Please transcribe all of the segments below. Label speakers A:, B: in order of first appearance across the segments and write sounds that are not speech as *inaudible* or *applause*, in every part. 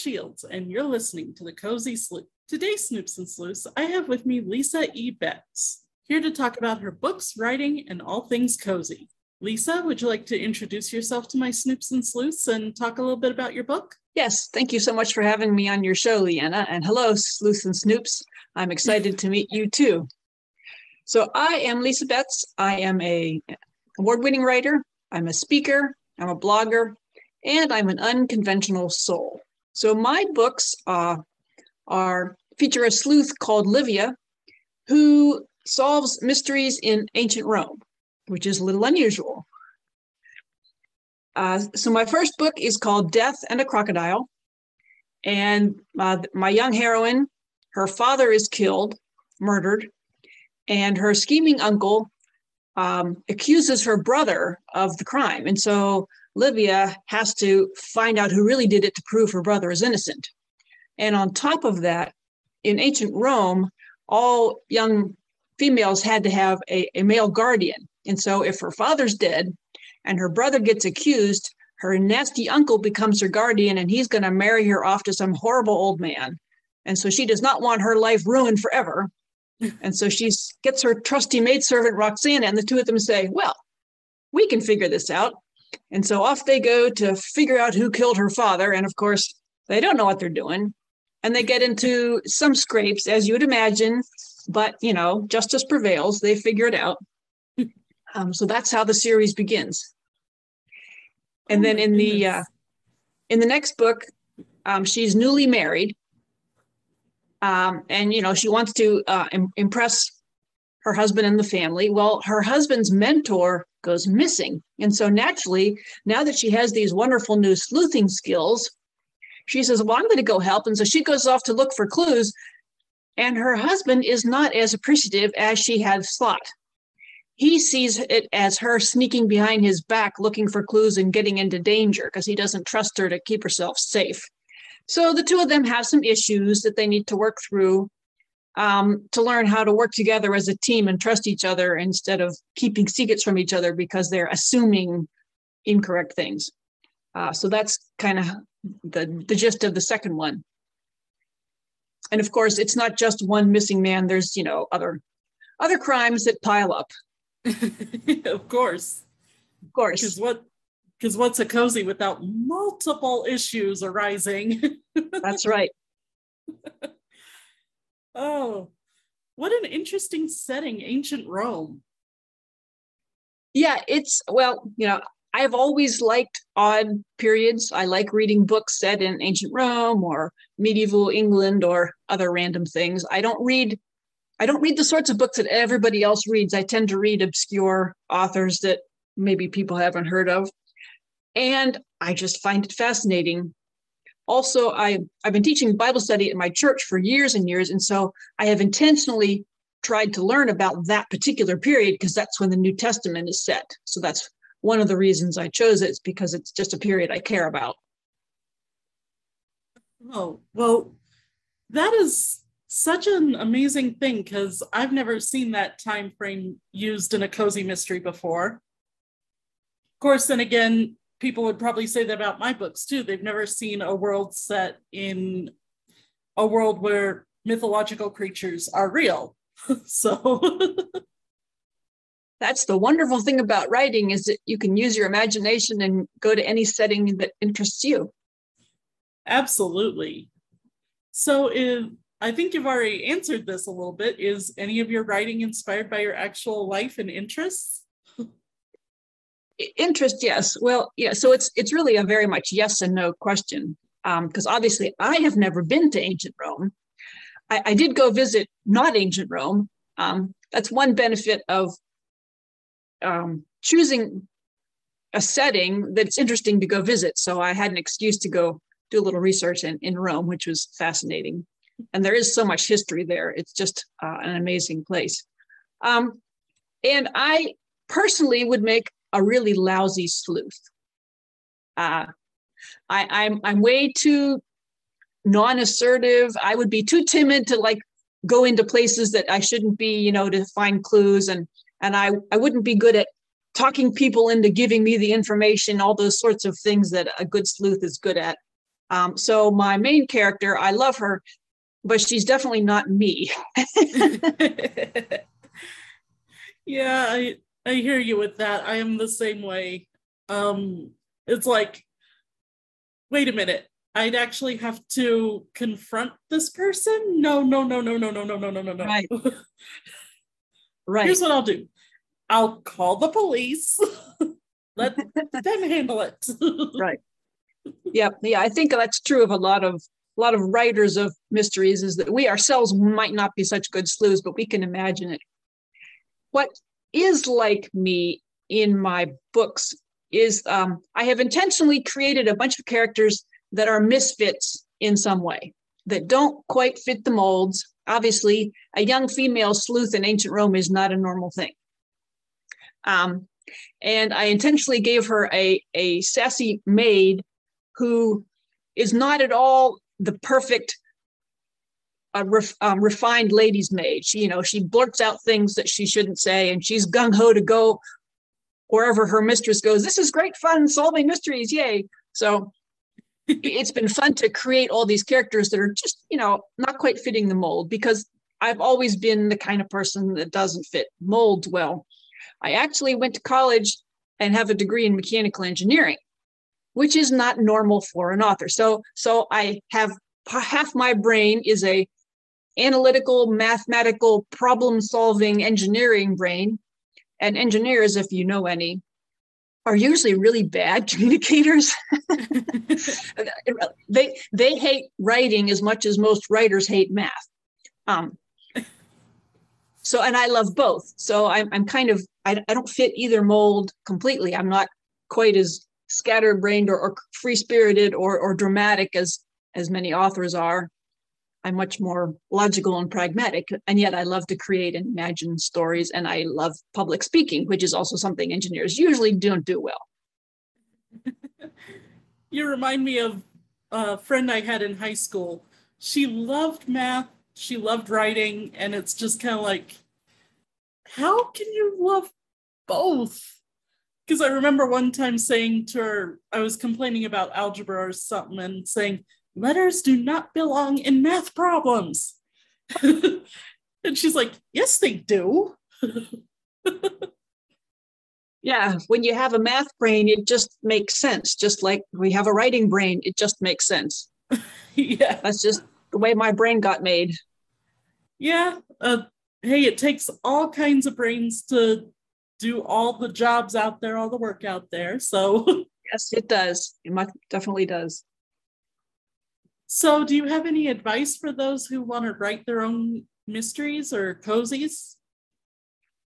A: Shields, and you're listening to the Cozy Sleuth. Today, Snoops and Sleuths, I have with me Lisa E. Betz, here to talk about her books, writing, and all things cozy. Lisa, would you like to introduce yourself to my Snoops and Sleuths and talk a little bit about your book?
B: Yes, thank you so much for having me on your show, Leanna. And hello, Sleuths and Snoops. I'm excited to meet you too. So I am Lisa Betz. I am a award-winning writer. I'm a speaker. I'm a blogger, and I'm an unconventional soul. So my books uh, are feature a sleuth called Livia, who solves mysteries in ancient Rome, which is a little unusual. Uh, so my first book is called Death and a Crocodile, and uh, my young heroine, her father is killed, murdered, and her scheming uncle um, accuses her brother of the crime. And so Livia has to find out who really did it to prove her brother is innocent. And on top of that, in ancient Rome, all young females had to have a, a male guardian. And so if her father's dead and her brother gets accused, her nasty uncle becomes her guardian and he's going to marry her off to some horrible old man. And so she does not want her life ruined forever. *laughs* And so she gets her trusty maidservant Roxana, and the two of them say, Well, we can figure this out. And so off they go to figure out who killed her father. And of course, they don't know what they're doing. And they get into some scrapes, as you would imagine, but you know, justice prevails. They figure it out. *laughs* Um, so that's how the series begins. And oh then in the uh, in the next book, um, she's newly married, um, and you know she wants to uh, Im- impress her husband and the family. Well, her husband's mentor goes missing. And so naturally, now that she has these wonderful new sleuthing skills, she says, Well, I'm going to go help. And so she goes off to look for clues. And her husband is not as appreciative as she had thought. He sees it as her sneaking behind his back, looking for clues and getting into danger because he doesn't trust her to keep herself safe. So the two of them have some issues that they need to work through um, to learn how to work together as a team and trust each other instead of keeping secrets from each other because they're assuming incorrect things. Uh, so that's kind of the, the gist of the second one. And of course, it's not just one missing man. There's, you know, other other crimes that pile up. *laughs*
A: of course.
B: Of course.
A: Because what because what's a cozy without multiple issues arising? *laughs*
B: That's right. *laughs*
A: Oh, what an interesting setting, ancient Rome.
B: Yeah, it's well, you know, I've always liked odd periods. I like reading books set in ancient Rome or medieval England or other random things. I don't read I don't read the sorts of books that everybody else reads. I tend to read obscure authors that maybe people haven't heard of. And I just find it fascinating also I, I've been teaching Bible study at my church for years and years. And so I have intentionally tried to learn about that particular period because that's when the New Testament is set. So that's one of the reasons I chose it, is because it's just a period I care about.
A: Oh, well, that is such an amazing thing because I've never seen that time frame used in a cozy mystery before. Of course, then again, people would probably say that about my books too. They've never seen a world set in a world where mythological creatures are real. *laughs* so *laughs*
B: that's the wonderful thing about writing is that you can use your imagination and go to any setting that interests you.
A: Absolutely. So if I think you've already answered this a little bit. Is any of your writing inspired by your actual life and interests?
B: Interest yes. Well yeah so it's it's really a very much yes and no question because um, obviously i have never been to ancient rome. I, I did go visit not ancient rome. Um, that's one benefit of um, choosing a setting that's interesting to go visit. So i had an excuse to go do a little research in, in rome which was fascinating. And there is so much history there. It's just uh, an amazing place. Um, and i personally would make a really lousy sleuth. Uh, I, I'm I'm way too non-assertive. I would be too timid to like go into places that I shouldn't be, you know, to find clues, and and I I wouldn't be good at talking people into giving me the information, all those sorts of things that a good sleuth is good at. Um, so my main character, I love her, but she's definitely not me. *laughs* *laughs*
A: yeah, I I hear you with that. I am the same way. Um, it's like, wait a minute. I'd actually have to confront this person. No, no, no, no, no, no, no, no, no, no, no.
B: Right. *laughs* right.
A: Here's what I'll do. I'll call the police. *laughs* Let *laughs* them handle it.
B: right. Yeah, yeah. I think that's true of a lot of a lot of writers of mysteries. Is that we ourselves might not be such good sleuths, but we can imagine it. What is like me in my books is um, I have intentionally created a bunch of characters that are misfits in some way that don't quite fit the molds. Obviously, a young female sleuth in ancient Rome is not a normal thing. Um, and I intentionally gave her a, a sassy maid who is not at all the perfect uh, ref, um, refined lady's maid. She, you know, she blurts out things that she shouldn't say, and she's gung ho to go wherever her mistress goes. This is great fun solving mysteries, yay! So *laughs* it's been fun to create all these characters that are just, you know, not quite fitting the mold because I've always been the kind of person that doesn't fit molds well. I actually went to college and have a degree in mechanical engineering, which is not normal for an author. So, so I have half my brain is a analytical, mathematical, problem-solving engineering brain, and engineers, if you know any, are usually really bad *laughs* communicators. *laughs* they they hate writing as much as most writers hate math. Um, so and I love both. So I'm I'm kind of I, I don't fit either mold completely. I'm not quite as scatterbrained or, or free spirited or or dramatic as as many authors are. I'm much more logical and pragmatic, and yet I love to create and imagine stories, and I love public speaking, which is also something engineers usually don't do well. *laughs*
A: you remind me of a friend I had in high school. She loved math, she loved writing, and it's just kind of like, how can you love both? Because I remember one time saying to her, I was complaining about algebra or something, and saying, letters do not belong in math problems. *laughs* and she's like, yes, they do. *laughs*
B: yeah, when you have a math brain, it just makes sense. Just like we have a writing brain, it just makes sense. *laughs*
A: yeah.
B: That's just the way my brain got made.
A: Yeah. Uh, hey, it takes all kinds of brains to do all the jobs out there, all the work out there. So,
B: yes, it does. It definitely does.
A: So, do you have any advice for those who want to write their own mysteries or cozies?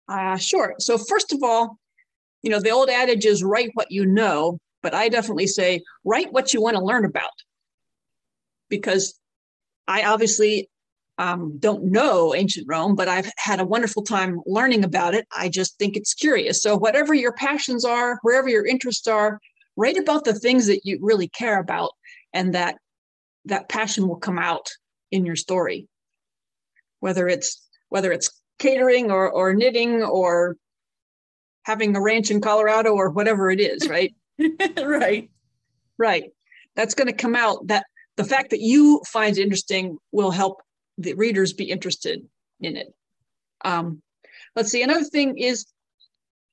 B: Uh, sure. So, first of all, you know, the old adage is write what you know, but I definitely say write what you want to learn about. Because I obviously um, don't know ancient Rome, but I've had a wonderful time learning about it. I just think it's curious. So, whatever your passions are, wherever your interests are, write about the things that you really care about and that that passion will come out in your story whether it's whether it's catering or or knitting or having a ranch in colorado or whatever it is right? *laughs*
A: Right.
B: Right. That's going to come out that the fact that you find it interesting will help the readers be interested in it. Um, let's see another thing is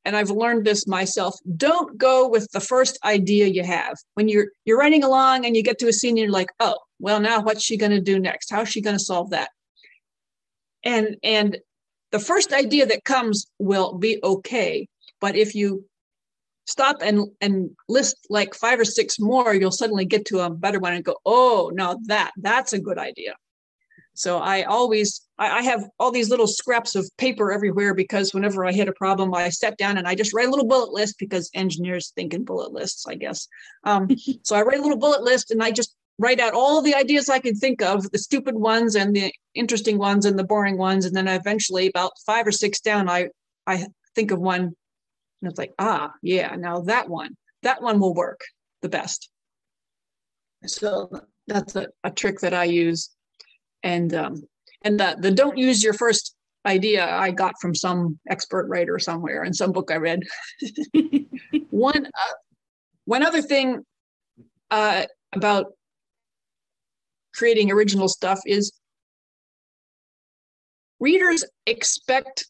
B: and I've learned this myself, don't go with the first idea you have. When you're you're writing along and you get to a scene, you're like, oh, well, now what's she going to do next? How's she going to solve that? And and the first idea that comes will be okay, but if you stop and and list like five or six more, you'll suddenly get to a better one and go, oh, now that that's a good idea. So I always I, I, have all these little scraps of paper everywhere because whenever I hit a problem, I sit down and I just write a little bullet list because engineers think in bullet lists, I guess. Um, *laughs* so I write a little bullet list and I just write out all the ideas I can think of, the stupid ones and the interesting ones and the boring ones, and then eventually about five or six down, I I think of one and it's like, ah, yeah, now that one, that one will work the best. So that's a, a trick that I use and um, and the the don't use your first idea I got from some expert writer somewhere in some book I read. *laughs* one uh, one other thing uh, about creating original stuff is readers expect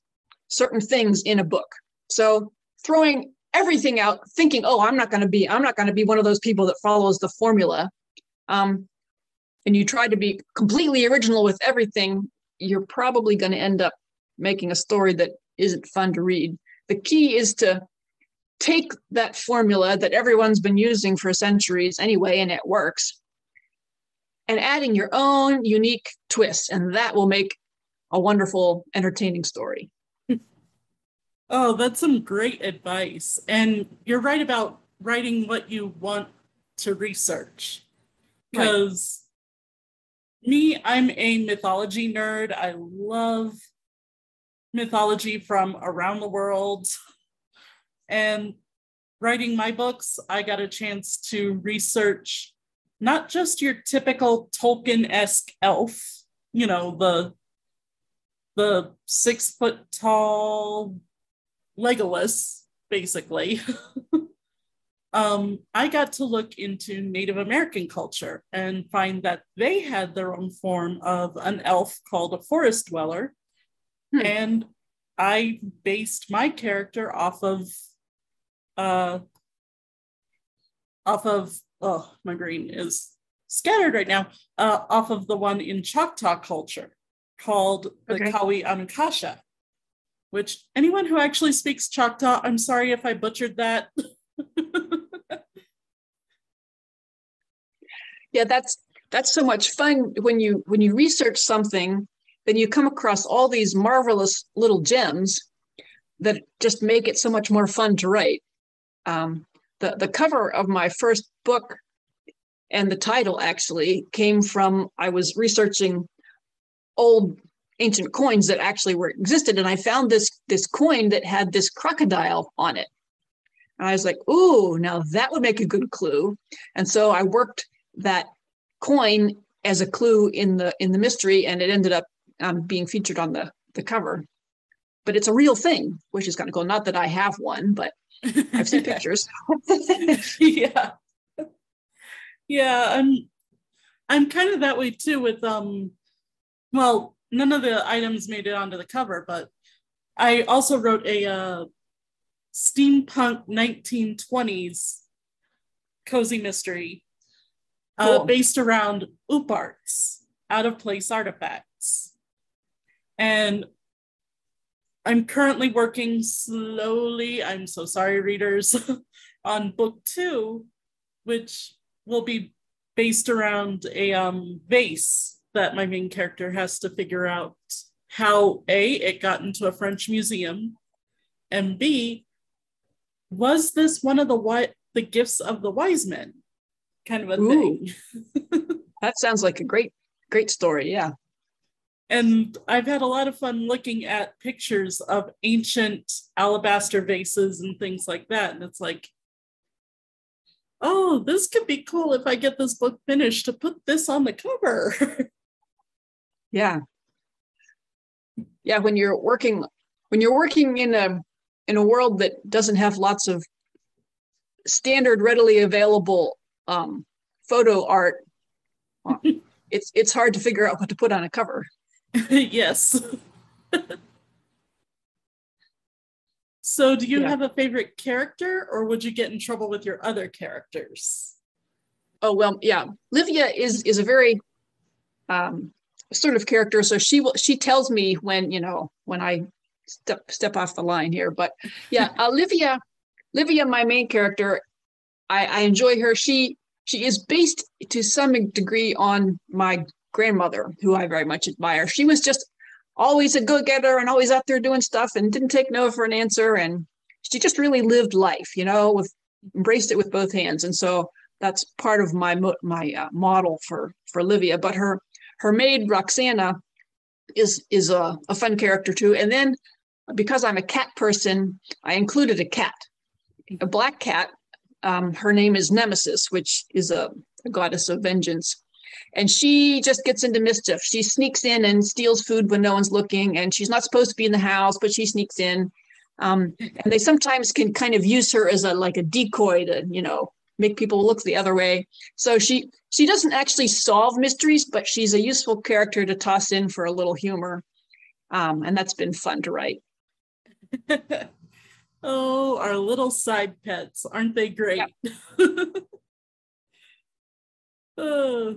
B: certain things in a book. So throwing everything out, thinking, "Oh, I'm not going to be, I'm not going to be one of those people that follows the formula," um, and you try to be completely original with everything, you're probably going to end up making a story that isn't fun to read. The key is to take that formula that everyone's been using for centuries anyway, and it works, and adding your own unique twist, and that will make a wonderful, entertaining story. *laughs*
A: Oh, that's some great advice. And you're right about writing what you want to research. Because. Me, I'm a mythology nerd. I love mythology from around the world. And writing my books, I got a chance to research not just your typical Tolkien-esque elf, you know, the the six foot tall Legolas, basically. *laughs* um, I got to look into Native American culture and find that they had their own form of an elf called a forest dweller. Hmm. And I based my character off of uh off of oh my brain is scattered right now uh off of the one in Choctaw culture called the okay. Kowi Anukasha, which anyone who actually speaks Choctaw, I'm sorry if I butchered that. *laughs*
B: yeah, that's that's so much fun when you when you research something, then you come across all these marvelous little gems that just make it so much more fun to write. Um, the the cover of my first book and the title actually came from I was researching old ancient coins that actually were existed and i found this this coin that had this crocodile on it and i was like ooh now that would make a good clue and so i worked that coin as a clue in the in the mystery and it ended up um, being featured on the the cover. But it's a real thing which is kind of cool. Not that i have one but i've seen *laughs* pictures. *laughs*
A: Yeah. Yeah i'm i'm kind of that way too with um well, none of the items made it onto the cover, but I also wrote a uh, steampunk 1920s cozy mystery uh, based around ooparts, out of place artifacts. And I'm currently working slowly, I'm so sorry, readers, *laughs* on book two, which will be based around a um, vase that my main character has to figure out how A, it got into a French museum, and B, was this one of the what the gifts of the wise men? Kind of a Ooh.
B: thing. *laughs* that sounds like a great, great story. Yeah.
A: And I've had a lot of fun looking at pictures of ancient alabaster vases and things like that. And it's like, oh, this could be cool if I get this book finished to put this on the cover. *laughs*
B: yeah yeah when you're working when you're working in a in a world that doesn't have lots of standard readily available um, photo art well, *laughs* it's it's hard to figure out what to put on a cover *laughs*
A: yes *laughs* so do you yeah. have a favorite character or would you get in trouble with your other characters
B: oh well yeah livia is is a very um, sort of character. So she will she tells me when you know when I step step off the line here. But yeah, Olivia, Olivia, my main character, I, I enjoy her. She she is based to some degree on my grandmother, who I very much admire. She was just always a go-getter and always out there doing stuff and didn't take no for an answer. And she just really lived life, you know, with embraced it with both hands. And so that's part of my my uh, model for for Olivia. But her her maid Roxana is is a, a fun character too. And then because I'm a cat person, I included a cat, a black cat. Um, her name is Nemesis, which is a, a goddess of vengeance. And she just gets into mischief. She sneaks in and steals food when no one's looking, and she's not supposed to be in the house, but she sneaks in. Um, and they sometimes can kind of use her as a like a decoy to, you know, make people look the other way. So she she doesn't actually solve mysteries, but she's a useful character to toss in for a little humor, um, and that's been fun to write. *laughs*
A: oh, our little side pets, aren't they great? *laughs* Uh,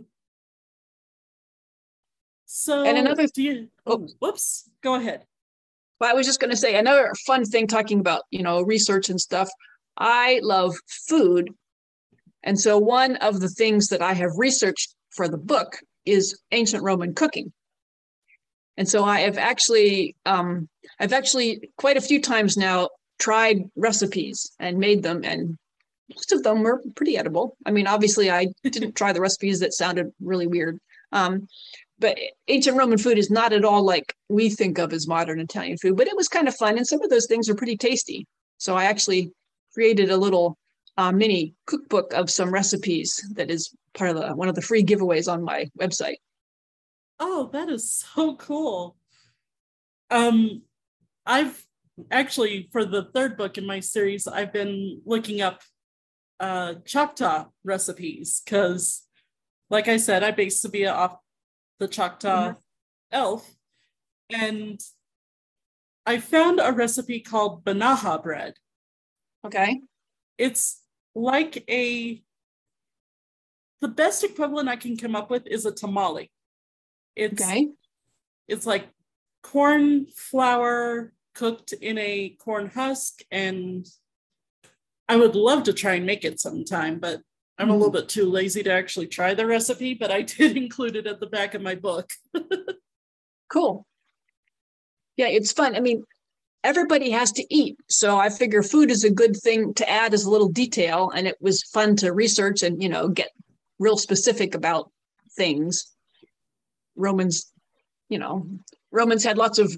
A: so
B: and another
A: you, oh, whoops, go ahead.
B: Well, I was just going to say another fun thing talking about, you know, research and stuff. I love food. And so one of the things that I have researched for the book is ancient Roman cooking. And so I have actually, um, I've actually quite a few times now tried recipes and made them, and most of them were pretty edible. I mean, obviously, I didn't try the recipes that sounded really weird. Um, but ancient Roman food is not at all like we think of as modern Italian food, but it was kind of fun. And some of those things are pretty tasty. So I actually created a little uh, mini cookbook of some recipes that is part of the one of the free giveaways on my website.
A: Oh, that is so cool. Um, I've actually for the third book in my series, I've been looking up uh, Choctaw recipes because, like I said, I based Sabia off the Choctaw mm-hmm. elf. And I found a recipe called Banaha bread.
B: Okay.
A: It's like a, the best equivalent I can come up with is a tamale. It's, okay. It's like corn flour cooked in a corn husk and I would love to try and make it sometime, but I'm a little mm-hmm. bit too lazy to actually try the recipe, but I *laughs* did include it at the back of my book. *laughs*
B: cool. Yeah, it's fun. I mean, everybody has to eat. So I figure food is a good thing to add as a little detail. And it was fun to research and, you know, get real specific about things. Romans, you know, Romans had lots of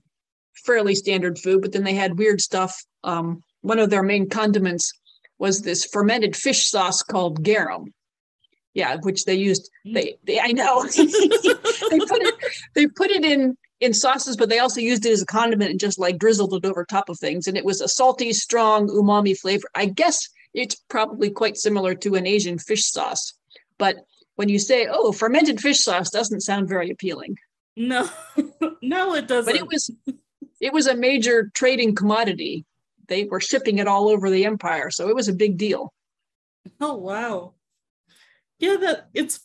B: fairly standard food, but then they had weird stuff. Um, one of their main condiments was this fermented fish sauce called garum. Yeah, which they used. Mm. They, they I know *laughs* they put it they put it in in sauces, but they also used it as a condiment and just like drizzled it over top of things. And it was a salty, strong umami flavor. I guess it's probably quite similar to an Asian fish sauce. But when you say, "Oh, fermented fish sauce," doesn't sound very appealing.
A: No, *laughs* no, it doesn't.
B: But it was it was a major trading commodity they were shipping it all over the empire. So it was a big deal.
A: Oh wow. Yeah, that it's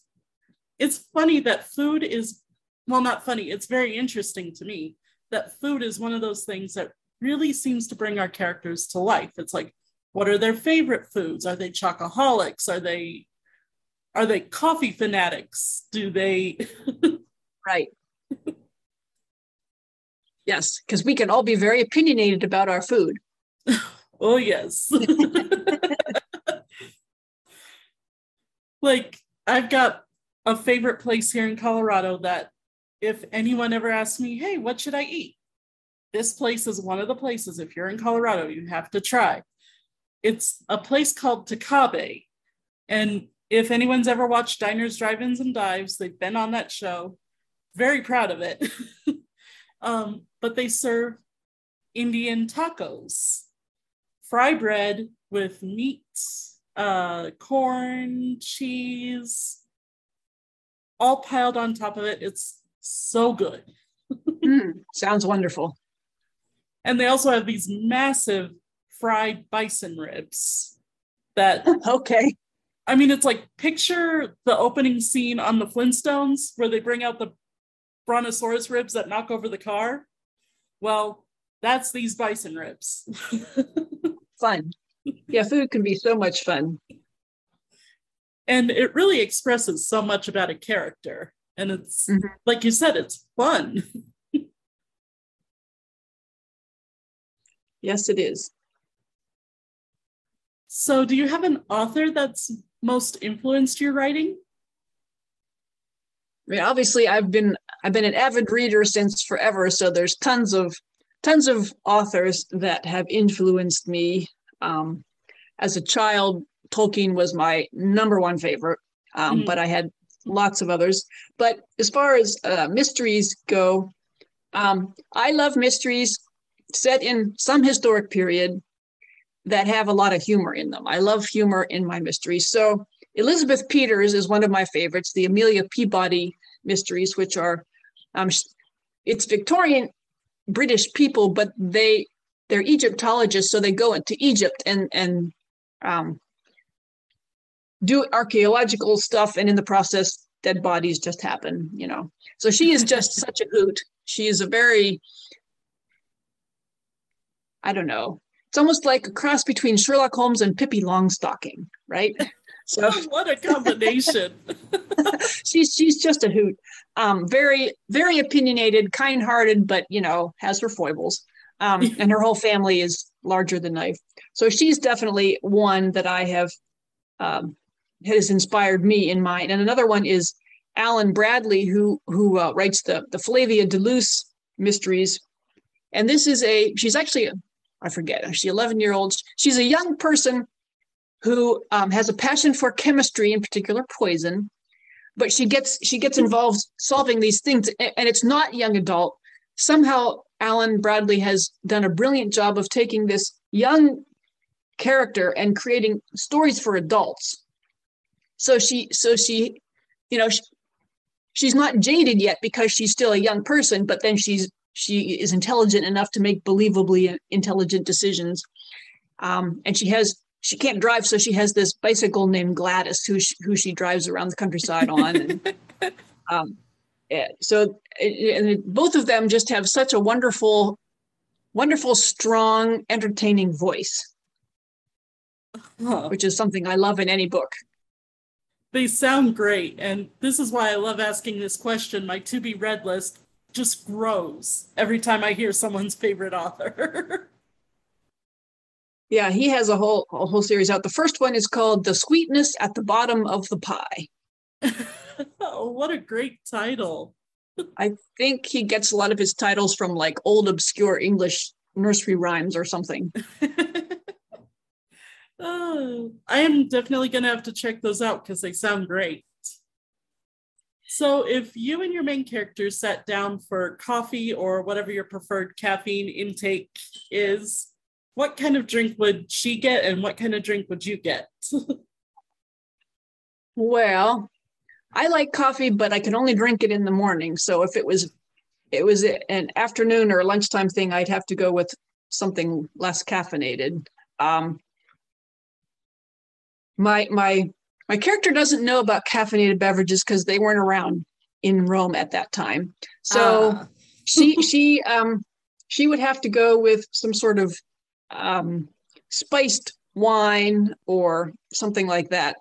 A: it's funny that food is well not funny, it's very interesting to me that food is one of those things that really seems to bring our characters to life. It's like what are their favorite foods? Are they chocoholics? Are they are they coffee fanatics? Do they *laughs*
B: Right. Yes, because we can all be very opinionated about our food. *laughs*
A: oh, yes. *laughs* like, I've got a favorite place here in Colorado that if anyone ever asks me, hey, what should I eat? This place is one of the places, if you're in Colorado, you have to try. It's a place called Tocabe. And if anyone's ever watched Diners, Drive-Ins, and Dives, they've been on that show. Very proud of it. *laughs* um, but they serve Indian tacos fry bread with meat, uh, corn, cheese, all piled on top of it. It's so good.
B: mm, *laughs* sounds wonderful.
A: And they also have these massive fried bison ribs that *laughs*
B: okay.
A: I mean, it's like picture the opening scene on the Flintstones where they bring out the brontosaurus ribs that knock over the car. Well, that's these bison ribs. *laughs*
B: fun. Yeah, food can be so much fun.
A: And it really expresses so much about a character. And it's, mm-hmm. like you said, it's fun. *laughs*
B: yes, it is.
A: So, do you have an author that's most influenced your writing?
B: I mean, obviously, I've been I've been an avid reader since forever, so there's tons of tons of authors that have influenced me. Um, as a child, Tolkien was my number one favorite, um, mm-hmm. but I had lots of others. But as far as uh, mysteries go, um, I love mysteries set in some historic period that have a lot of humor in them. I love humor in my mysteries. So Elizabeth Peters is one of my favorites, the Amelia Peabody mysteries, which are um, it's Victorian British people, but they they're Egyptologists, so they go into Egypt and and um, do archaeological stuff, and in the process, dead bodies just happen. You know, so she is *laughs* just such a hoot. She is a very I don't know. It's almost like a cross between Sherlock Holmes and Pippi Longstocking, right?
A: So what a combination. *laughs*
B: she's she's just a hoot. Um, very very opinionated, kind-hearted, but you know has her foibles. Um, *laughs* and her whole family is larger than life. So she's definitely one that I have um, has inspired me in mine. And another one is Alan Bradley, who who uh, writes the the Flavia de Luce mysteries. And this is a she's actually I forget she's 11 year old. She's a young person who um, has a passion for chemistry, in particular poison, but she gets she gets involved solving these things, and it's not young adult. Somehow, Alan Bradley has done a brilliant job of taking this young character and creating stories for adults. So she, so she, you know, she, she's not jaded yet because she's still a young person, but then she's she is intelligent enough to make believably intelligent decisions, um, and she has she can't drive, so she has this bicycle named Gladys, who she, who she drives around the countryside on. And, *laughs* um, yeah, so and both of them just have such a wonderful, wonderful, strong, entertaining voice, huh. which is something I love in any book.
A: They sound great, and this is why I love asking this question. My to be read list just grows every time I hear someone's favorite author. *laughs*
B: Yeah, he has a whole a whole series out. The first one is called "The Sweetness at the Bottom of the Pie." *laughs*
A: oh, what a great title!
B: I think he gets a lot of his titles from like old obscure English nursery rhymes or something.
A: oh, *laughs* I am definitely gonna have to check those out because they sound great. So, if you and your main characters sat down for coffee or whatever your preferred caffeine intake is, what kind of drink would she get and what kind of drink would you get? *laughs*
B: well, I like coffee, but I can only drink it in the morning. So if it was it was an afternoon or lunchtime thing, I'd have to go with something less caffeinated. Um, my my my character doesn't know about caffeinated beverages because they weren't around in Rome at that time. So uh. she she um she would have to go with some sort of um, spiced wine or something like that.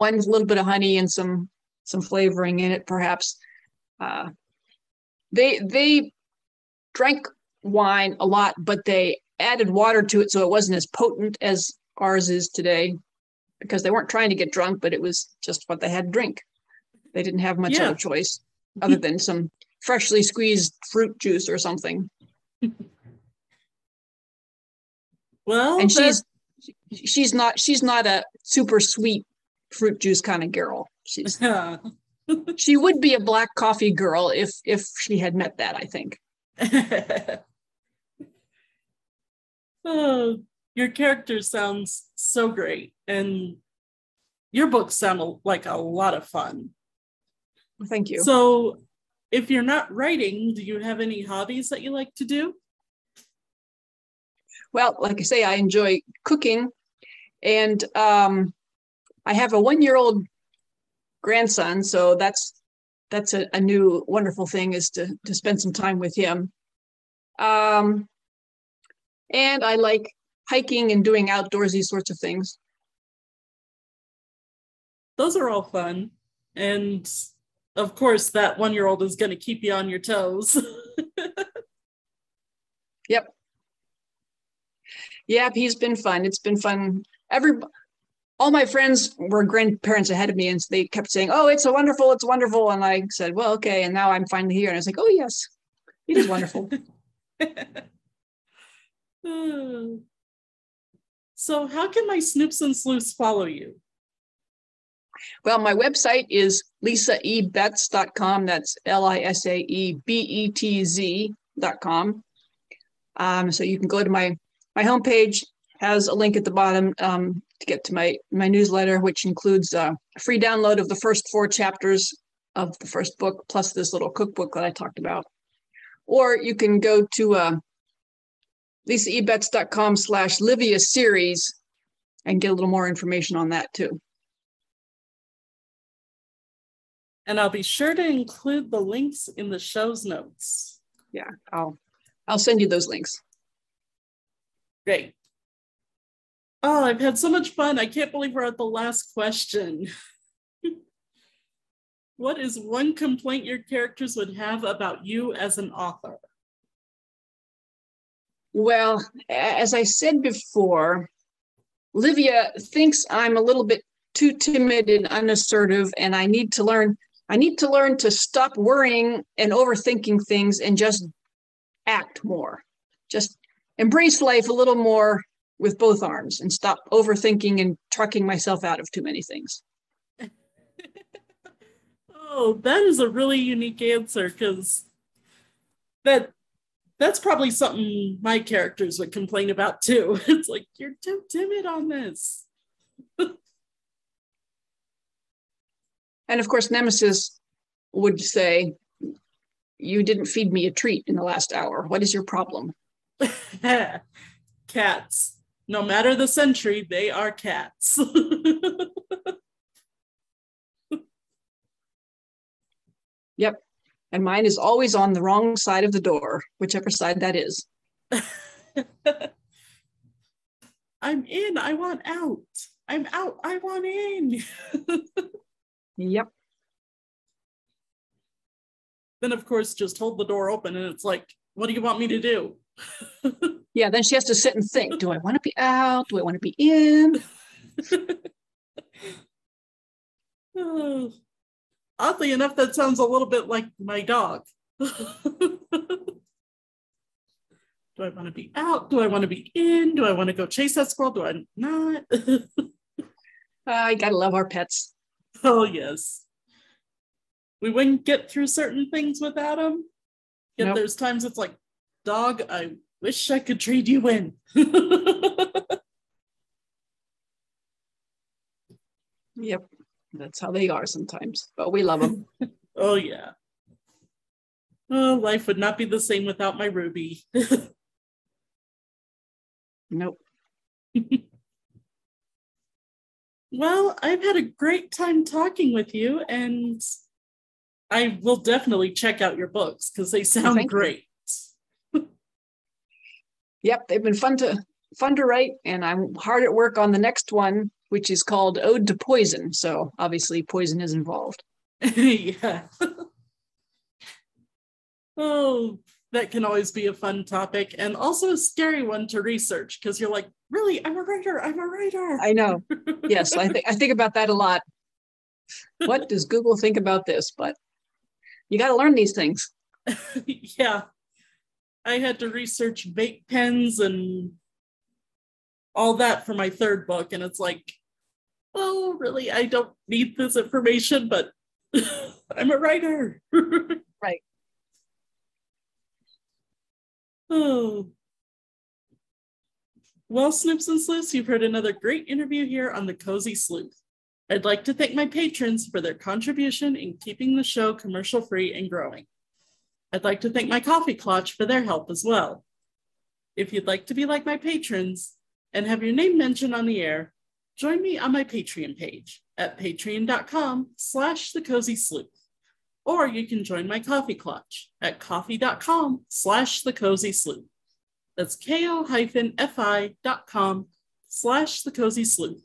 B: Wine with a little bit of honey and some some flavoring in it, perhaps. Uh, they they drank wine a lot, but they added water to it so it wasn't as potent as ours is today, because they weren't trying to get drunk, but it was just what they had to drink. They didn't have much yeah. other choice other than some freshly squeezed fruit juice or something. *laughs*
A: Well,
B: and she's she's not she's not a super sweet fruit juice kind of girl. She's *laughs* she would be a black coffee girl if if she had met that. I think. *laughs*
A: oh, your character sounds so great, and your books sound like a lot of fun.
B: Thank you.
A: So, if you're not writing, do you have any hobbies that you like to do?
B: Well, like I say, I enjoy cooking, and um, I have a one-year-old grandson, so that's that's a, a, new wonderful thing is to to spend some time with him. Um, and I like hiking and doing outdoorsy sorts of things.
A: Those are all fun, and of course, that one-year-old is going to keep you on your toes. *laughs*
B: yep yeah, he's been fun. It's been fun. Every all my friends were grandparents ahead of me, and so they kept saying, "Oh, it's a wonderful, it's wonderful," and I said, "Well, okay." And now I'm finally here, and I was like, "Oh yes, it is wonderful." *laughs*
A: so, how can my snoops and sleuths follow you?
B: Well, my website is lisaebetz.com. That's L I S A E B E T Z.com. Um, so you can go to my my homepage has a link at the bottom um, to get to my my newsletter, which includes uh, a free download of the first four chapters of the first book, plus this little cookbook that I talked about. Or you can go to uh, lisaebetz.com slash Livia series and get a little more information on that too.
A: And I'll be sure to include the links in the show's notes.
B: Yeah, I'll I'll send you those links.
A: Great. Oh, I've had so much fun. I can't believe we're at the last question. *laughs* what is one complaint your characters would have about you as an author?
B: Well, as I said before, Livia thinks I'm a little bit too timid and unassertive, and I need to learn. I need to learn to stop worrying and overthinking things and just act more. Just embrace life a little more with both arms and stop overthinking and trucking myself out of too many things. *laughs*
A: oh, that is a really unique answer because that that's probably something my characters would complain about too. *laughs* It's like you're too timid on this.
B: and of course, Nemesis would say, You didn't feed me a treat in the last hour. What is your problem? *laughs*
A: Cats. No matter the century, they are cats. *laughs*
B: yep. And mine is always on the wrong side of the door, whichever side that is. *laughs*
A: I'm in. I want out. I'm out. I want in.
B: yep.
A: Then, of course, just hold the door open and it's like, what do you want me to do? *laughs*
B: yeah, then she has to sit and think do I want to be out? Do I want to be in?
A: oh, *laughs* oddly enough, that sounds a little bit like my dog. *laughs* do I want to be out? Do I want to be in? Do I want to go chase that squirrel? Do I not?
B: Ah, I gotta love our pets.
A: Oh, yes. We wouldn't get through certain things without them. Yet nope. there's times it's like, dog, I wish I could trade you in. *laughs*
B: yep, that's how they are sometimes, but we love them. *laughs*
A: oh, yeah. Oh, life would not be the same without my Ruby. *laughs*
B: nope.
A: well, I've had a great time talking with you, and I will definitely check out your books because they sound Thank great. You
B: yep, they've been fun to fun to write, and I'm hard at work on the next one, which is called Ode to Poison. So obviously, poison is involved. *laughs*
A: yeah. *laughs* oh, that can always be a fun topic and also a scary one to research because you're like, really, I'm a writer. I'm a writer.
B: I know. *laughs* Yes, I think I think about that a lot. What does Google think about this? But you got to learn these things.
A: yeah. I had to research vape pens and all that for my third book. And it's like, oh, really, I don't need this information, but *laughs* I'm a writer. *laughs*
B: right.
A: Oh. Well, Snoops and Sleuths, you've heard another great interview here on the Cozy Sleuth. I'd like to thank my patrons for their contribution in keeping the show commercial free and growing. I'd like to thank my Ko-fi Klatch for their help as well. If you'd like to be like my patrons and have your name mentioned on the air, join me on my Patreon page at patreon.com slash the cozy sleuth. Or you can join my Ko-fi Klatch at ko-fi.com slash the cozy sleuth. That's ko-fi.com slash the cozy sleuth.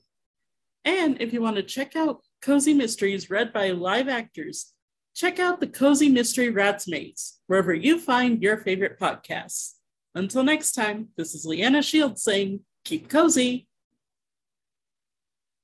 A: And if you want to check out cozy mysteries read by live actors, check out the Cozy Mystery Rats Maze, wherever you find your favorite podcasts. Until next time, this is Leanna Shields saying, keep cozy.